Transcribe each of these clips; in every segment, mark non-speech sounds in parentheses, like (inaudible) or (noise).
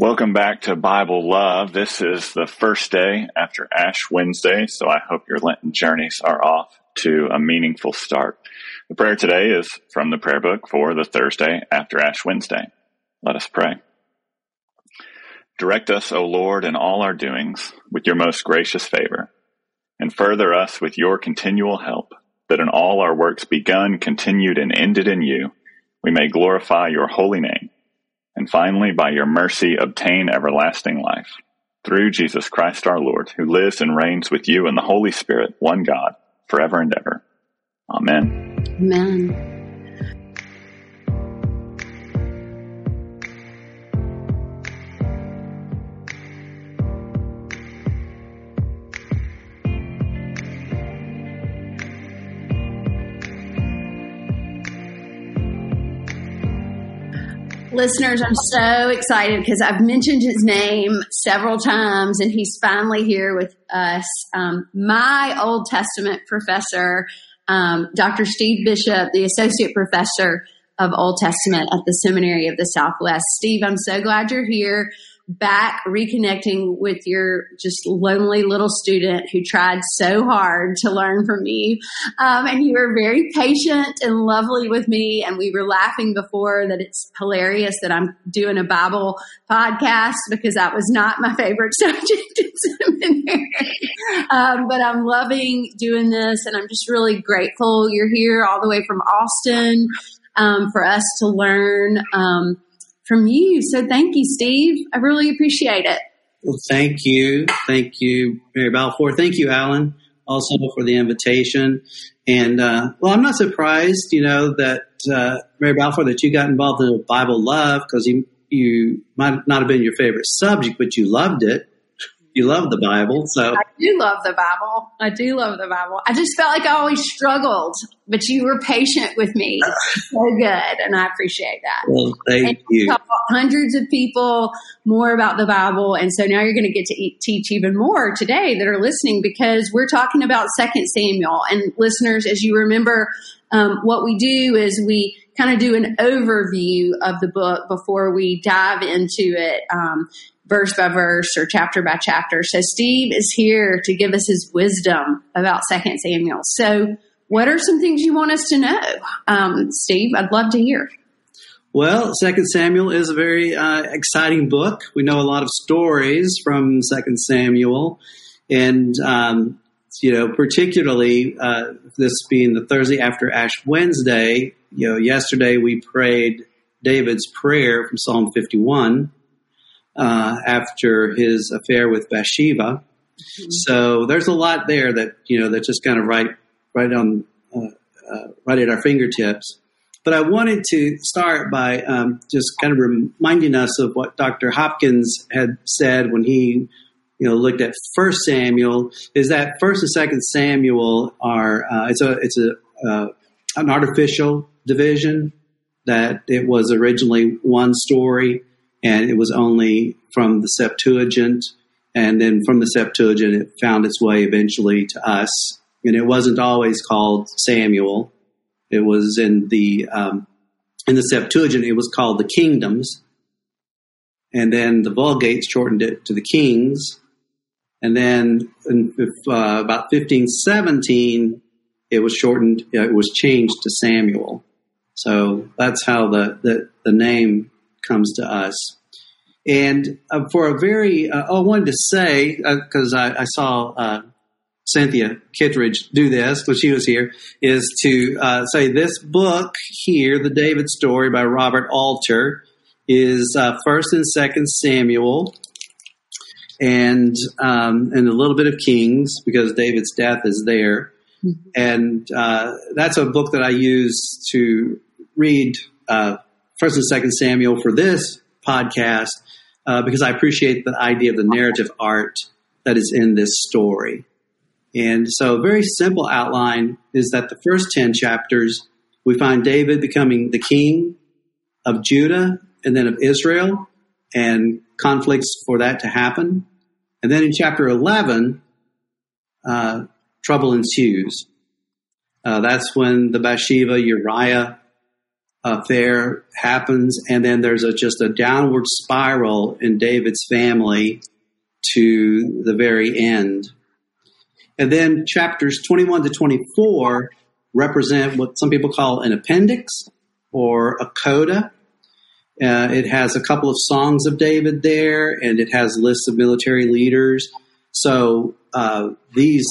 Welcome back to Bible Love. This is the first day after Ash Wednesday, so I hope your Lenten journeys are off to a meaningful start. The prayer today is from the prayer book for the Thursday after Ash Wednesday. Let us pray. Direct us, O Lord, in all our doings with your most gracious favor, and further us with your continual help, that in all our works begun, continued, and ended in you, we may glorify your holy name and finally, by your mercy, obtain everlasting life. Through Jesus Christ our Lord, who lives and reigns with you in the Holy Spirit, one God, forever and ever. Amen. Amen. Listeners, I'm so excited because I've mentioned his name several times and he's finally here with us. Um, my Old Testament professor, um, Dr. Steve Bishop, the associate professor of Old Testament at the Seminary of the Southwest. Steve, I'm so glad you're here back reconnecting with your just lonely little student who tried so hard to learn from me. Um, and you were very patient and lovely with me. And we were laughing before that it's hilarious that I'm doing a Bible podcast because that was not my favorite (laughs) subject. Um, but I'm loving doing this and I'm just really grateful you're here all the way from Austin um, for us to learn. Um, from you. So thank you, Steve. I really appreciate it. Well, thank you. Thank you, Mary Balfour. Thank you, Alan, also for the invitation. And, uh, well, I'm not surprised, you know, that, uh, Mary Balfour, that you got involved in Bible love because you, you might not have been your favorite subject, but you loved it you love the Bible. So I do love the Bible. I do love the Bible. I just felt like I always struggled, but you were patient with me. (laughs) so good. And I appreciate that. Well, thank and you. Taught hundreds of people more about the Bible. And so now you're going to get to eat, teach even more today that are listening because we're talking about Second Samuel. And listeners, as you remember, um, what we do is we kind of do an overview of the book before we dive into it. Um, verse by verse or chapter by chapter. So Steve is here to give us his wisdom about Second Samuel. So what are some things you want us to know? Um, Steve, I'd love to hear. Well, Second Samuel is a very uh, exciting book. We know a lot of stories from Second Samuel, and um, you know, particularly uh, this being the Thursday after Ash Wednesday. You know, yesterday we prayed David's prayer from Psalm 51, uh, after his affair with Bathsheba. Mm-hmm. So there's a lot there that you know that just kind of right right on uh, uh, right at our fingertips. But I wanted to start by um, just kind of reminding us of what Dr. Hopkins had said when he you know looked at First Samuel. Is that First and Second Samuel are uh, it's a it's a uh, an artificial division that it was originally one story and it was only from the Septuagint, and then from the Septuagint, it found its way eventually to us. And it wasn't always called Samuel; it was in the um, in the Septuagint. It was called the Kingdoms, and then the Vulgate shortened it to the Kings. And then in uh, about fifteen seventeen, it was shortened. It was changed to Samuel. So that's how the, the, the name comes to us. And uh, for a very, uh, oh, I wanted to say, because uh, I, I, saw uh, Cynthia Kittredge do this when she was here, is to uh, say this book here, The David Story by Robert Alter, is uh, First and Second Samuel, and um, and a little bit of Kings because David's death is there, mm-hmm. and that's a book that I use to read First and Second Samuel for this podcast uh, because I appreciate the idea of the narrative art that is in this story. And so, a very simple outline is that the first 10 chapters, we find David becoming the king of Judah and then of Israel, and conflicts for that to happen. And then in chapter 11, uh, trouble ensues. Uh, that's when the Bathsheba Uriah affair happens, and then there's a, just a downward spiral in David's family to the very end. And then chapters 21 to 24 represent what some people call an appendix or a coda. Uh, it has a couple of songs of David there, and it has lists of military leaders. So uh, these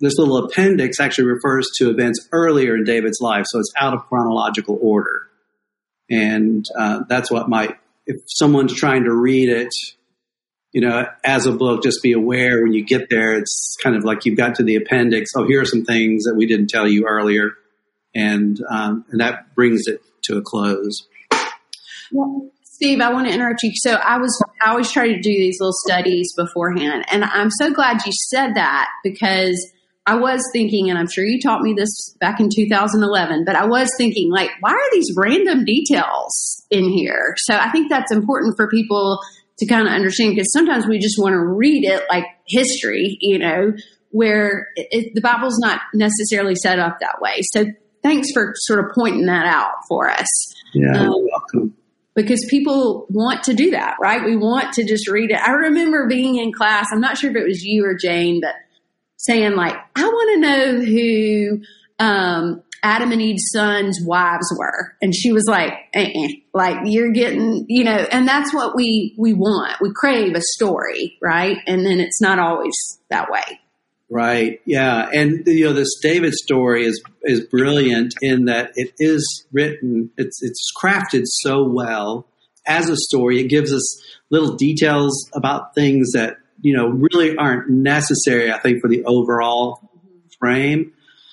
this little appendix actually refers to events earlier in David's life, so it's out of chronological order, and uh, that's what might if someone's trying to read it, you know, as a book, just be aware when you get there, it's kind of like you've got to the appendix. Oh, here are some things that we didn't tell you earlier, and um, and that brings it to a close. Well, Steve, I want to interrupt you. So I was, I always try to do these little studies beforehand, and I'm so glad you said that because I was thinking, and I'm sure you taught me this back in 2011, but I was thinking, like, why are these random details in here? So I think that's important for people to kind of understand because sometimes we just want to read it like history, you know, where it, the Bible's not necessarily set up that way. So thanks for sort of pointing that out for us. Yeah, um, welcome. Because people want to do that, right? We want to just read it. I remember being in class. I'm not sure if it was you or Jane, but saying like, I want to know who um, Adam and Eve's sons' wives were, and she was like, eh, like you're getting, you know, and that's what we we want. We crave a story, right? And then it's not always that way. Right. Yeah. And you know, this David story is is brilliant in that it is written. It's it's crafted so well as a story. It gives us little details about things that you know really aren't necessary. I think for the overall frame.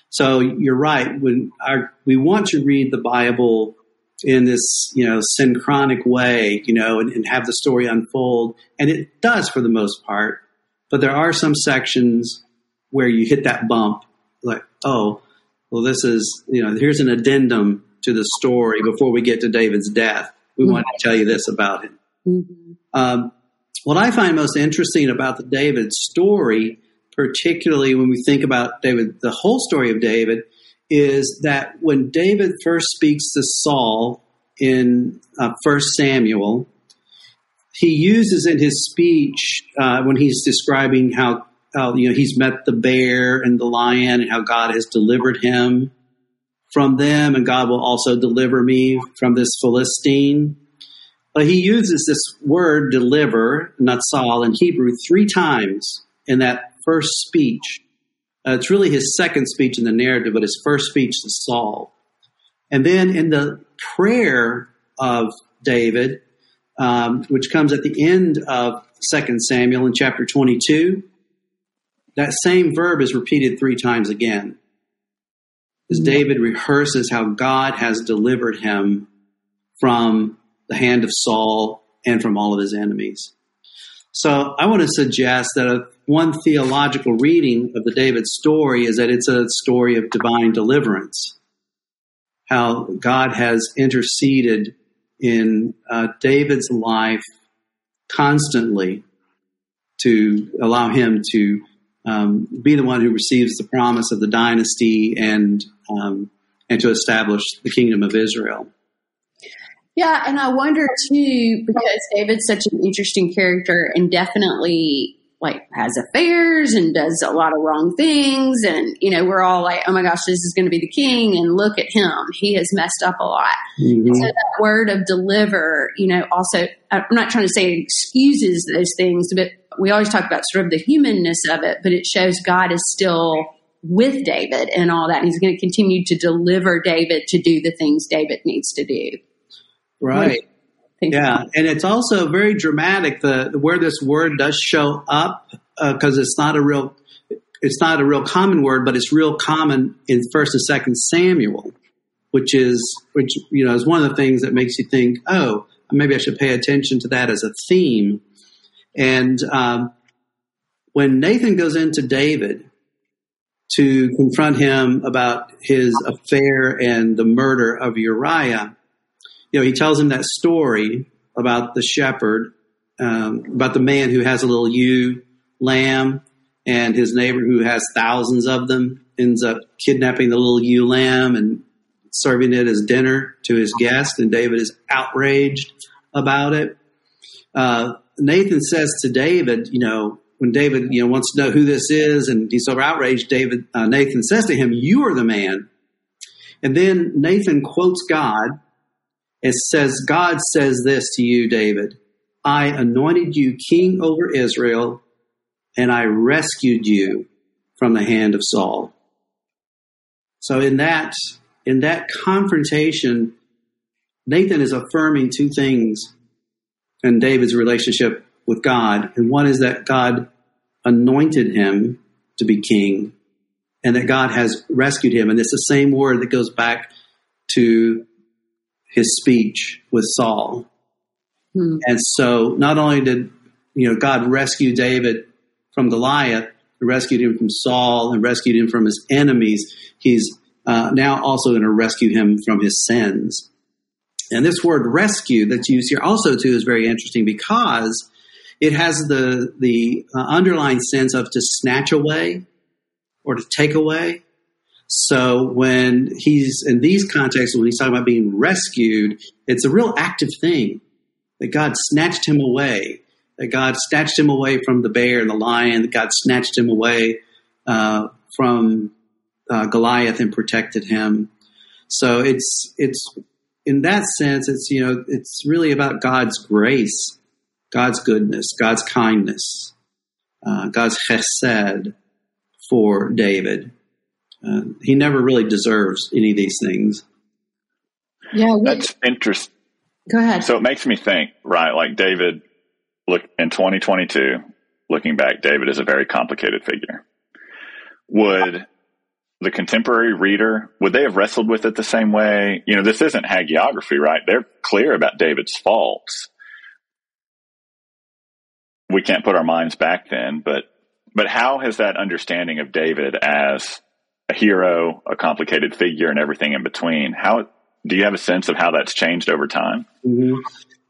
So you're right. When our, we want to read the Bible in this you know synchronic way, you know, and, and have the story unfold, and it does for the most part. But there are some sections where you hit that bump, like, oh, well, this is, you know, here's an addendum to the story before we get to David's death. We mm-hmm. want to tell you this about him. Mm-hmm. Um, what I find most interesting about the David story, particularly when we think about David, the whole story of David, is that when David first speaks to Saul in uh, First Samuel, he uses in his speech uh, when he's describing how how you know he's met the bear and the lion and how God has delivered him from them and God will also deliver me from this Philistine. But he uses this word deliver, natsal, in Hebrew three times in that first speech. Uh, it's really his second speech in the narrative, but his first speech to Saul. And then in the prayer of David, um, which comes at the end of Second Samuel in chapter 22, that same verb is repeated three times again. As David rehearses how God has delivered him from the hand of Saul and from all of his enemies. So I want to suggest that a, one theological reading of the David story is that it's a story of divine deliverance. How God has interceded in uh, David's life constantly to allow him to um, be the one who receives the promise of the dynasty and um, and to establish the kingdom of Israel. Yeah, and I wonder too because David's such an interesting character and definitely like has affairs and does a lot of wrong things and you know we're all like oh my gosh this is going to be the king and look at him he has messed up a lot mm-hmm. so that word of deliver you know also i'm not trying to say it excuses those things but we always talk about sort of the humanness of it, but it shows God is still with David and all that. And he's going to continue to deliver David to do the things David needs to do. Right. Yeah, and it's also very dramatic the where this word does show up because uh, it's not a real it's not a real common word, but it's real common in First and Second Samuel, which is which you know is one of the things that makes you think, oh, maybe I should pay attention to that as a theme. And um, when Nathan goes into David to confront him about his affair and the murder of Uriah, you know, he tells him that story about the shepherd, um, about the man who has a little ewe lamb and his neighbor who has thousands of them ends up kidnapping the little ewe lamb and serving it as dinner to his guest, and David is outraged about it. Uh, Nathan says to David, you know, when David, you know, wants to know who this is, and he's so outraged, David, uh, Nathan says to him, "You are the man." And then Nathan quotes God. It says, "God says this to you, David: I anointed you king over Israel, and I rescued you from the hand of Saul." So in that in that confrontation, Nathan is affirming two things in David's relationship with God. And one is that God anointed him to be king and that God has rescued him. And it's the same word that goes back to his speech with Saul. Hmm. And so not only did you know God rescue David from Goliath, rescued him from Saul and rescued him from his enemies, he's uh, now also going to rescue him from his sins. And this word rescue that's used here also too is very interesting because it has the the uh, underlying sense of to snatch away or to take away. So when he's in these contexts, when he's talking about being rescued, it's a real active thing that God snatched him away, that God snatched him away from the bear and the lion, that God snatched him away uh, from uh, Goliath and protected him. So it's it's in that sense, it's you know it's really about God's grace, God's goodness, God's kindness, uh, God's chesed for David. Uh, he never really deserves any of these things. Yeah, we, that's interesting. Go ahead. So it makes me think, right? Like David, look in 2022, looking back, David is a very complicated figure. Would the contemporary reader, would they have wrestled with it the same way? You know, this isn't hagiography, right? They're clear about David's faults. We can't put our minds back then, but but how has that understanding of David as a hero, a complicated figure, and everything in between, how do you have a sense of how that's changed over time? Mm-hmm.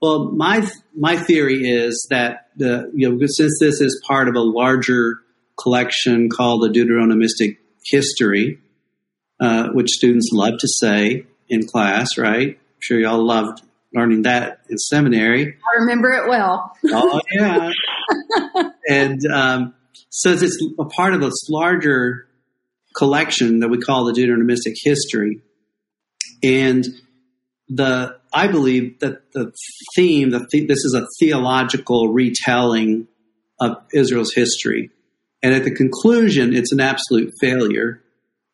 Well, my my theory is that the you know since this is part of a larger collection called the Deuteronomistic history, uh, which students love to say in class, right? I'm sure y'all loved learning that in seminary. I remember it well. oh, yeah. (laughs) and um, since it's a part of this larger collection that we call the Deuteronomistic history, and the I believe that the theme, the, this is a theological retelling of Israel's history. And at the conclusion, it's an absolute failure.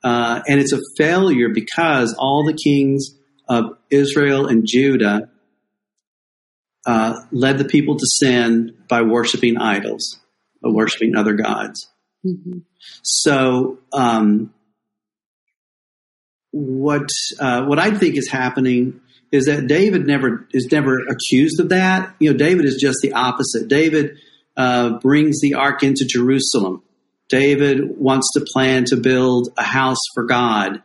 Uh, and it's a failure because all the kings of Israel and Judah uh, led the people to sin by worshiping idols, by worshiping other gods. Mm-hmm. So, um, what uh, what I think is happening is that David never is never accused of that. You know, David is just the opposite. David uh, brings the ark into Jerusalem. David wants to plan to build a house for God.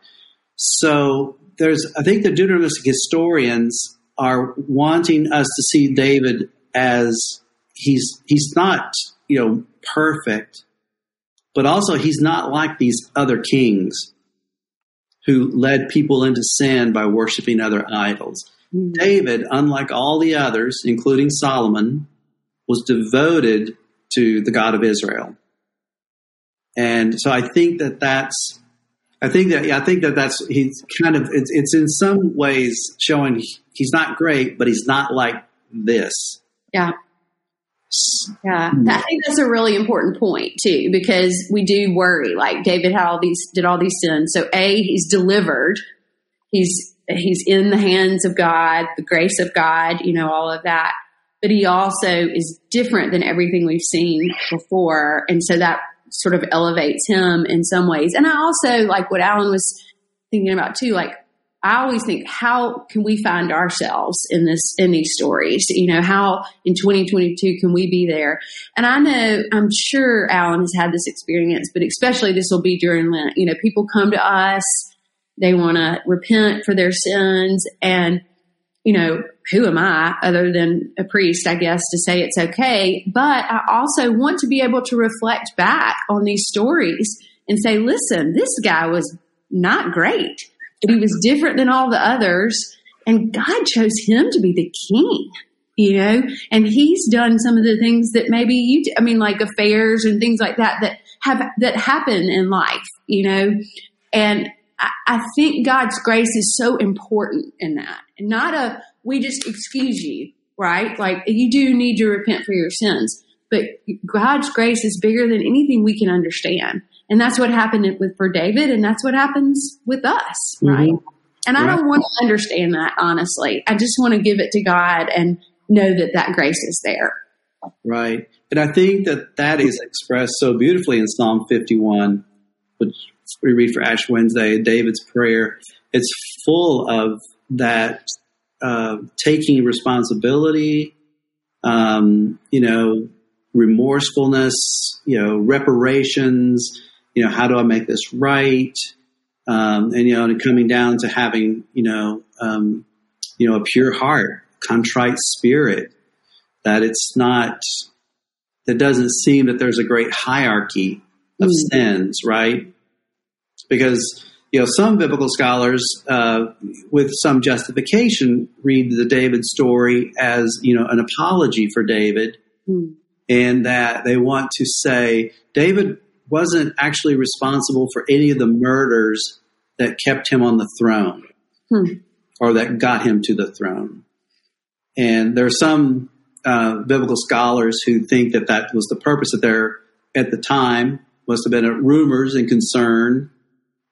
So there's, I think the Deuteronomistic historians are wanting us to see David as he's he's not you know perfect, but also he's not like these other kings who led people into sin by worshiping other idols. Mm-hmm. David, unlike all the others, including Solomon, was devoted to the God of Israel. And so I think that that's, I think that, yeah, I think that that's, he's kind of, it's, it's in some ways showing he's not great, but he's not like this. Yeah. Yeah, I think that's a really important point too, because we do worry. Like David had all these, did all these sins. So a, he's delivered. He's he's in the hands of God, the grace of God, you know, all of that. But he also is different than everything we've seen before, and so that sort of elevates him in some ways. And I also like what Alan was thinking about too. Like I always think, how can we find ourselves in this in these stories? You know, how in 2022 can we be there? And I know, I'm sure Alan has had this experience, but especially this will be during Lent. You know, people come to us, they want to repent for their sins, and you know, who am I other than a priest, I guess, to say it's okay. But I also want to be able to reflect back on these stories and say, listen, this guy was not great. He was different than all the others. And God chose him to be the king, you know, and he's done some of the things that maybe you, I mean, like affairs and things like that, that have, that happen in life, you know, and I, I think God's grace is so important in that and not a, we just excuse you, right? Like you do need to repent for your sins, but God's grace is bigger than anything we can understand. And that's what happened with for David, and that's what happens with us, mm-hmm. right? And I don't want to understand that honestly. I just want to give it to God and know that that grace is there. Right. And I think that that is expressed so beautifully in Psalm 51, which we read for Ash Wednesday, David's prayer. It's full of that uh, taking responsibility, um, you know, remorsefulness, you know, reparations, you know, how do I make this right? Um, and, you know, and coming down to having, you know, um, you know, a pure heart, contrite spirit, that it's not, that doesn't seem that there's a great hierarchy of mm. sins, right? Because, you know, some biblical scholars, uh, with some justification, read the David story as, you know, an apology for David. Mm. And that they want to say David wasn't actually responsible for any of the murders that kept him on the throne hmm. or that got him to the throne. And there are some uh, biblical scholars who think that that was the purpose that there at the time must have been rumors and concern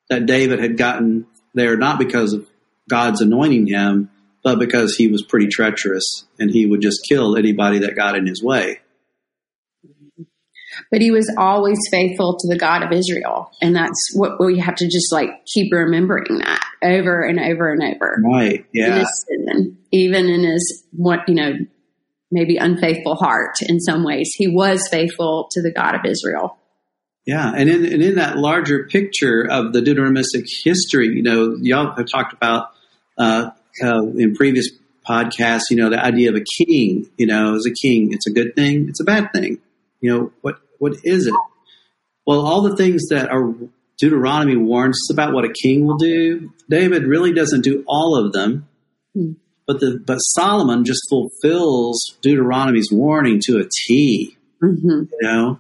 that David had gotten there not because of God's anointing him, but because he was pretty treacherous and he would just kill anybody that got in his way but he was always faithful to the God of Israel. And that's what we have to just like keep remembering that over and over and over. Right. Yeah. In even in his what, you know, maybe unfaithful heart in some ways, he was faithful to the God of Israel. Yeah, and in and in that larger picture of the Deuteronomistic history, you know, y'all have talked about uh, uh, in previous podcasts, you know, the idea of a king. You know, as a king, it's a good thing, it's a bad thing. You know, what what is it? Well, all the things that are Deuteronomy warns us about what a king will do, David really doesn't do all of them. Mm. But the but Solomon just fulfills Deuteronomy's warning to a T. Mm-hmm. You know?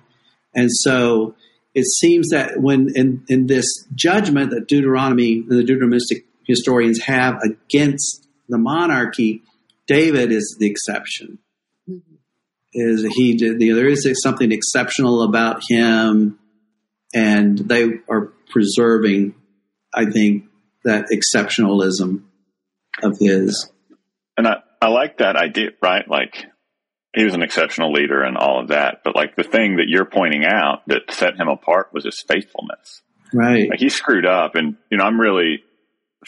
And so it seems that when in, in this judgment that Deuteronomy, and the Deuteronomistic historians have against the monarchy, David is the exception is he did you know, there is something exceptional about him and they are preserving i think that exceptionalism of his. And i i like that idea right? Like he was an exceptional leader and all of that but like the thing that you're pointing out that set him apart was his faithfulness. Right. Like he screwed up and you know i'm really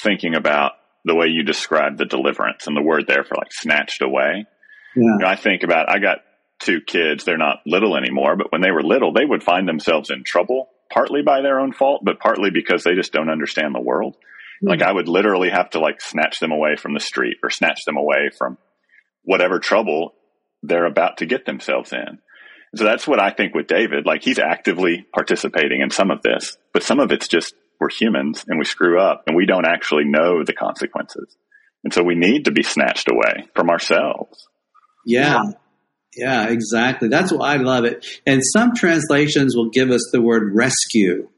thinking about the way you described the deliverance and the word there for like snatched away. Yeah. You know, I think about I got two kids. They're not little anymore, but when they were little, they would find themselves in trouble, partly by their own fault, but partly because they just don't understand the world. Mm-hmm. Like I would literally have to like snatch them away from the street or snatch them away from whatever trouble they're about to get themselves in. So that's what I think with David. Like he's actively participating in some of this, but some of it's just we're humans and we screw up and we don't actually know the consequences. And so we need to be snatched away from ourselves. Yeah. Yeah, exactly. That's why I love it. And some translations will give us the word rescue,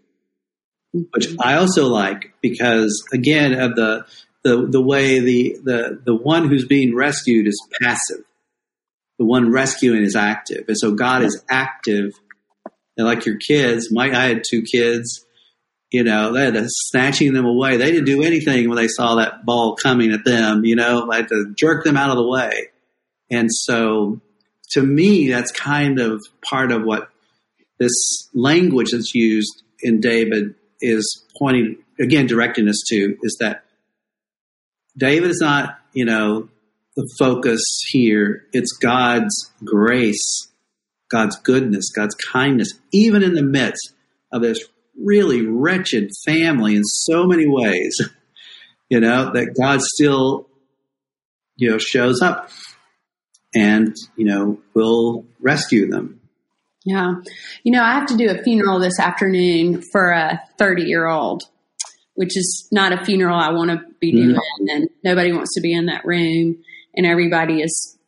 which mm-hmm. I also like because again of the the the way the the the one who's being rescued is passive. The one rescuing is active. And so God is active. And like your kids, my I had two kids, you know, they had to snatching them away. They didn't do anything when they saw that ball coming at them, you know, I had to jerk them out of the way. And so to me, that's kind of part of what this language that's used in David is pointing, again, directing us to is that David is not, you know, the focus here. It's God's grace, God's goodness, God's kindness, even in the midst of this really wretched family in so many ways, (laughs) you know, that God still, you know, shows up and, you know, we'll rescue them. Yeah. You know, I have to do a funeral this afternoon for a 30 year old. which is not a funeral I want to be doing, mm-hmm. and nobody wants to be in that room, and everybody is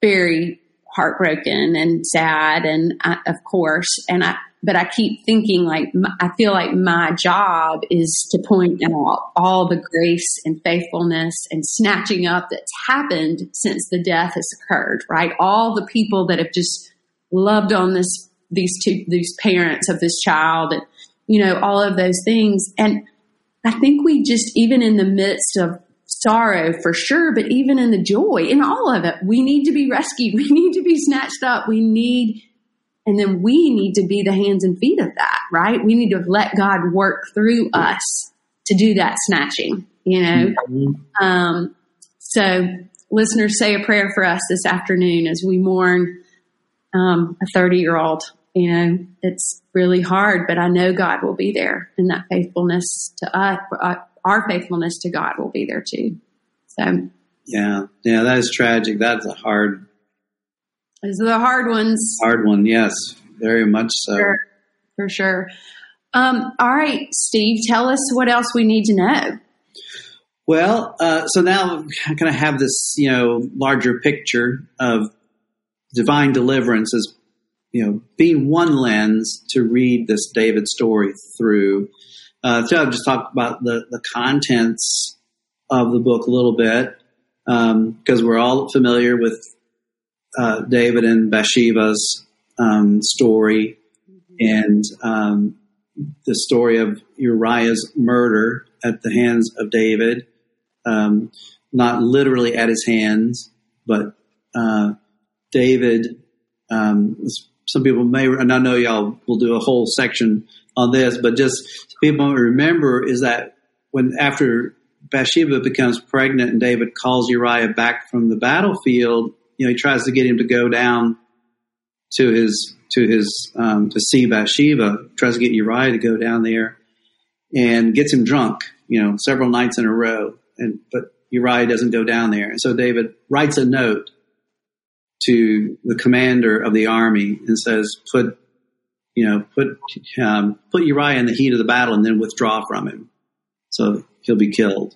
very heartbroken and sad, and I, of course, and I. But I keep thinking, like, I feel like my job is to point out all the grace and faithfulness and snatching up that's happened since the death has occurred, right? All the people that have just loved on this, these two, these parents of this child and, you know, all of those things. And I think we just, even in the midst of sorrow for sure, but even in the joy, in all of it, we need to be rescued. (laughs) We need to be snatched up. We need, and then we need to be the hands and feet of that, right? We need to let God work through us to do that snatching, you know? Um, so, listeners, say a prayer for us this afternoon as we mourn um, a 30 year old. You know, it's really hard, but I know God will be there, and that faithfulness to us, uh, our faithfulness to God will be there too. So, Yeah, yeah, that is tragic. That's a hard, those are the hard ones. hard one. Yes, very much so. Sure, for sure. Um, all right, Steve, tell us what else we need to know. Well, uh, so now I kind of have this, you know, larger picture of divine deliverance as, you know, being one lens to read this David story through. Uh, so I've just talked about the, the contents of the book a little bit because we're all familiar with uh, David and Bathsheba's um, story and um, the story of Uriah's murder at the hands of David, um, not literally at his hands, but uh, David. Um, some people may, and I know y'all will do a whole section on this, but just people remember is that when after Bathsheba becomes pregnant and David calls Uriah back from the battlefield, you know, he tries to get him to go down to his to his um, to see Bathsheba, tries to get Uriah to go down there, and gets him drunk, you know, several nights in a row. And but Uriah doesn't go down there, and so David writes a note to the commander of the army and says, "Put, you know, put um, put Uriah in the heat of the battle, and then withdraw from him, so he'll be killed."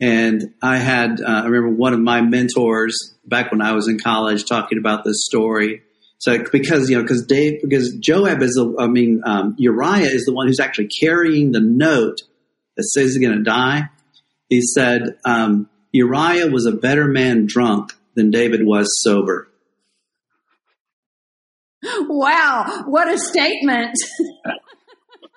And I had, uh, I remember one of my mentors back when I was in college talking about this story. So because you know, because Dave, because Joab is the, I mean, um, Uriah is the one who's actually carrying the note that says he's going to die. He said um, Uriah was a better man drunk than David was sober. Wow, what a statement! (laughs)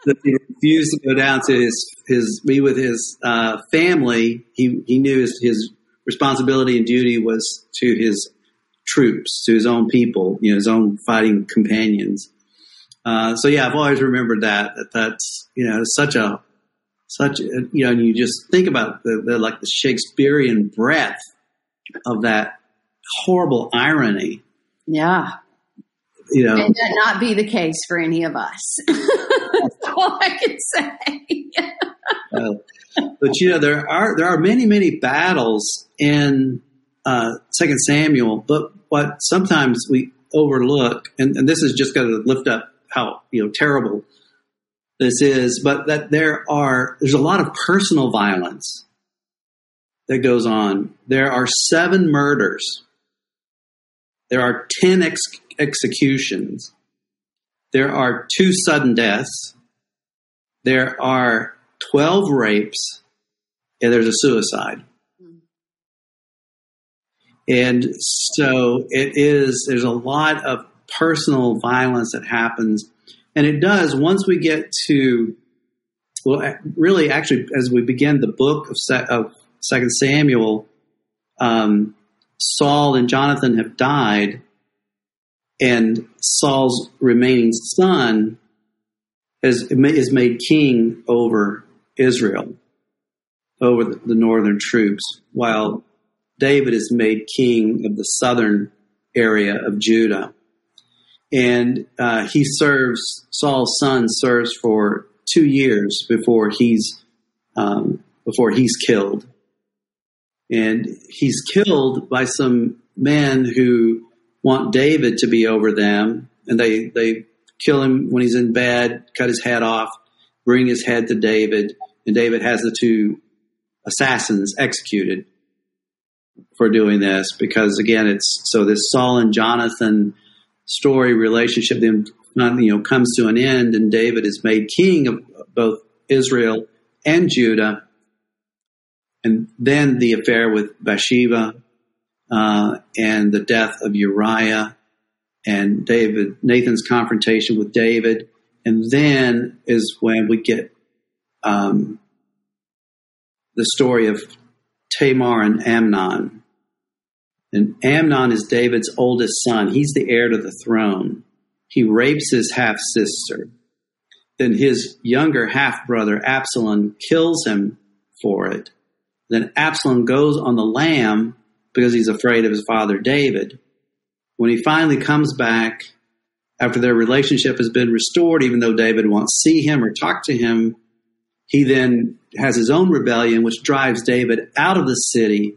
that he refused to go down to his his be with his uh, family. He he knew his, his responsibility and duty was to his troops, to his own people, you know, his own fighting companions. Uh, so yeah, I've always remembered that that that's you know such a such a, you know, and you just think about the, the like the Shakespearean breadth of that horrible irony. Yeah, You know, may that not be the case for any of us. (laughs) That's all I can say. Uh, but you know there are there are many many battles in uh, Second Samuel, but what sometimes we overlook, and, and this is just going to lift up how you know terrible this is, but that there are there's a lot of personal violence that goes on. There are seven murders. There are ten ex- executions. There are two sudden deaths. There are 12 rapes, and there's a suicide. And so it is, there's a lot of personal violence that happens. And it does once we get to, well, really, actually, as we begin the book of, Se- of Second Samuel, um, Saul and Jonathan have died, and Saul's remaining son is, is made king over Israel, over the, the northern troops, while David is made king of the southern area of Judah. And uh, he serves, Saul's son serves for two years before he's, um, before he's killed. And he's killed by some men who want David to be over them. And they, they kill him when he's in bed, cut his head off, bring his head to David, and David has the two assassins executed for doing this because again it's so this Saul and Jonathan story relationship then you know comes to an end and David is made king of both Israel and Judah and then the affair with Bathsheba uh, and the death of Uriah and David Nathan's confrontation with David and then is when we get um, the story of Tamar and Amnon and Amnon is David's oldest son. He's the heir to the throne. He rapes his half sister. Then his younger half brother, Absalom, kills him for it. Then Absalom goes on the lam because he's afraid of his father David. When he finally comes back after their relationship has been restored, even though David won't see him or talk to him, he then has his own rebellion, which drives David out of the city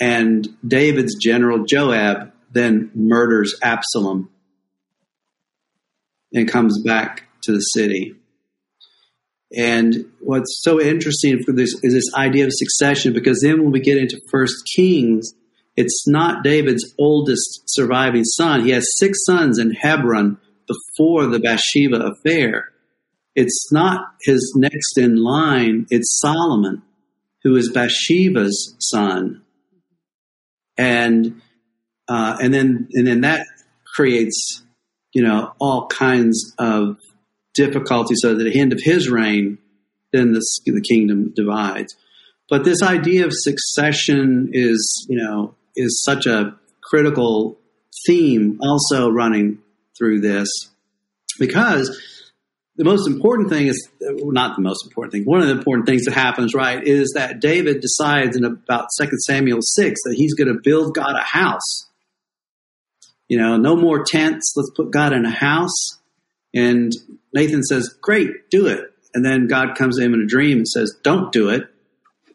and David's general Joab then murders Absalom and comes back to the city. And what's so interesting for this is this idea of succession, because then when we get into First Kings, it's not David's oldest surviving son. He has six sons in Hebron before the Bathsheba affair. It's not his next in line, it's Solomon, who is Bathsheba's son and uh, and then and then that creates you know all kinds of difficulty. So that at the end of his reign, then the the kingdom divides. But this idea of succession is you know is such a critical theme also running through this because the most important thing is not the most important thing. One of the important things that happens, right, is that David decides in about Second Samuel 6 that he's going to build God a house. You know, no more tents. Let's put God in a house. And Nathan says, Great, do it. And then God comes to him in a dream and says, Don't do it.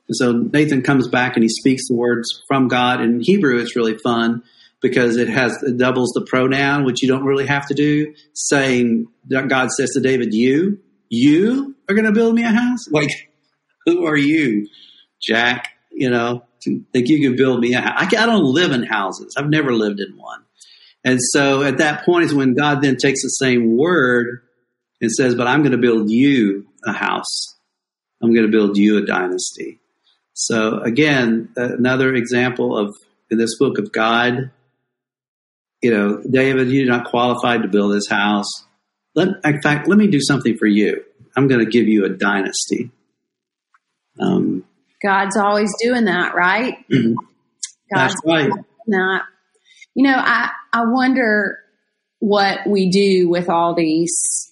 And so Nathan comes back and he speaks the words from God. In Hebrew, it's really fun because it has it doubles the pronoun, which you don't really have to do. Saying that God says to David, "You, you are going to build me a house." (laughs) Like, who are you, Jack? You know, think you can build me a house? I, I don't live in houses. I've never lived in one. And so at that point is when God then takes the same word and says, "But I'm going to build you a house. I'm going to build you a dynasty." So again, another example of in this book of God you know, David, you're not qualified to build this house. Let, in fact, let me do something for you. I'm going to give you a dynasty. Um, God's always doing that, right? Mm-hmm. God's That's right. Not, you know, I, I wonder what we do with all these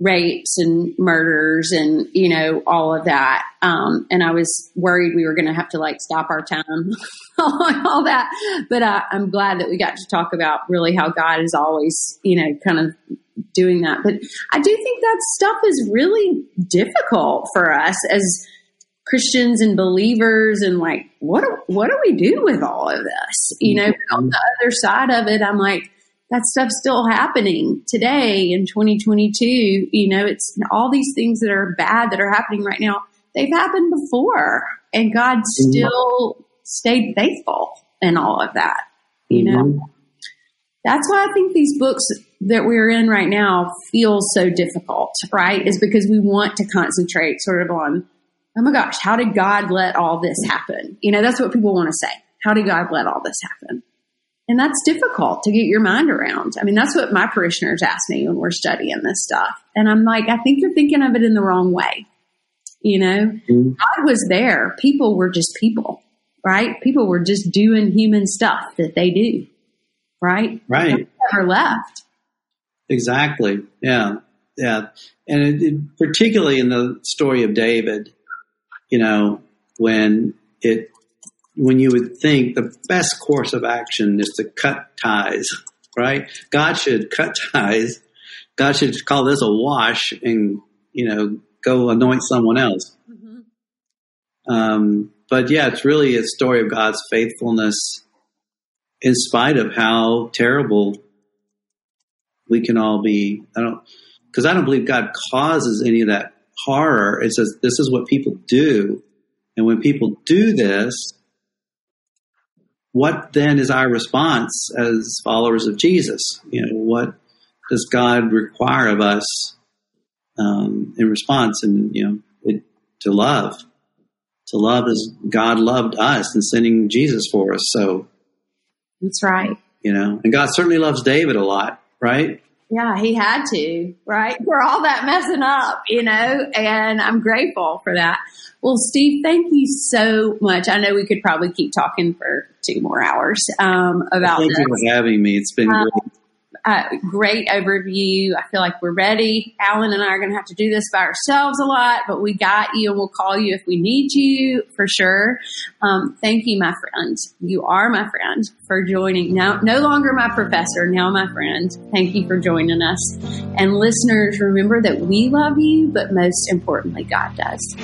rapes and murders and you know all of that. Um, and i was worried we were going to have to like stop our time (laughs) all that. But uh, i'm glad that we got to talk about really how god is always you know kind of doing that. But i do think that stuff is really difficult for us as christians and believers and like what do, what do we do with all of this? You know on the other side of it i'm like that stuff's still happening today in 2022. You know, it's all these things that are bad that are happening right now. They've happened before and God mm-hmm. still mm-hmm. stayed faithful in all of that, you know? Mm-hmm. That's why I think these books that we're in right now feel so difficult, right? Is because we want to concentrate sort of on, oh my gosh, how did God let all this happen? You know, that's what people want to say. How did God let all this happen? And that's difficult to get your mind around. I mean, that's what my parishioners ask me when we're studying this stuff. And I'm like, I think you're thinking of it in the wrong way. You know, mm-hmm. God was there. People were just people, right? People were just doing human stuff that they do, right? Right. Never left. Exactly. Yeah. Yeah. And it, it, particularly in the story of David, you know, when it when you would think the best course of action is to cut ties, right? God should cut ties. God should call this a wash and, you know, go anoint someone else. Mm-hmm. Um, but yeah, it's really a story of God's faithfulness in spite of how terrible we can all be. I don't, because I don't believe God causes any of that horror. It says this is what people do. And when people do this, what then is our response as followers of Jesus? You know, what does God require of us um, in response? And you know, it, to love, to love as God loved us and sending Jesus for us. So that's right. You know, and God certainly loves David a lot, right? Yeah, he had to, right? For all that messing up, you know, and I'm grateful for that. Well, Steve, thank you so much. I know we could probably keep talking for two more hours um, about Thank this. you for having me. It's been Um, great. Uh, great overview. I feel like we're ready. Alan and I are going to have to do this by ourselves a lot, but we got you and we'll call you if we need you for sure. Um, thank you, my friend. You are my friend for joining. Now, no longer my professor, now my friend. Thank you for joining us. And listeners, remember that we love you, but most importantly, God does.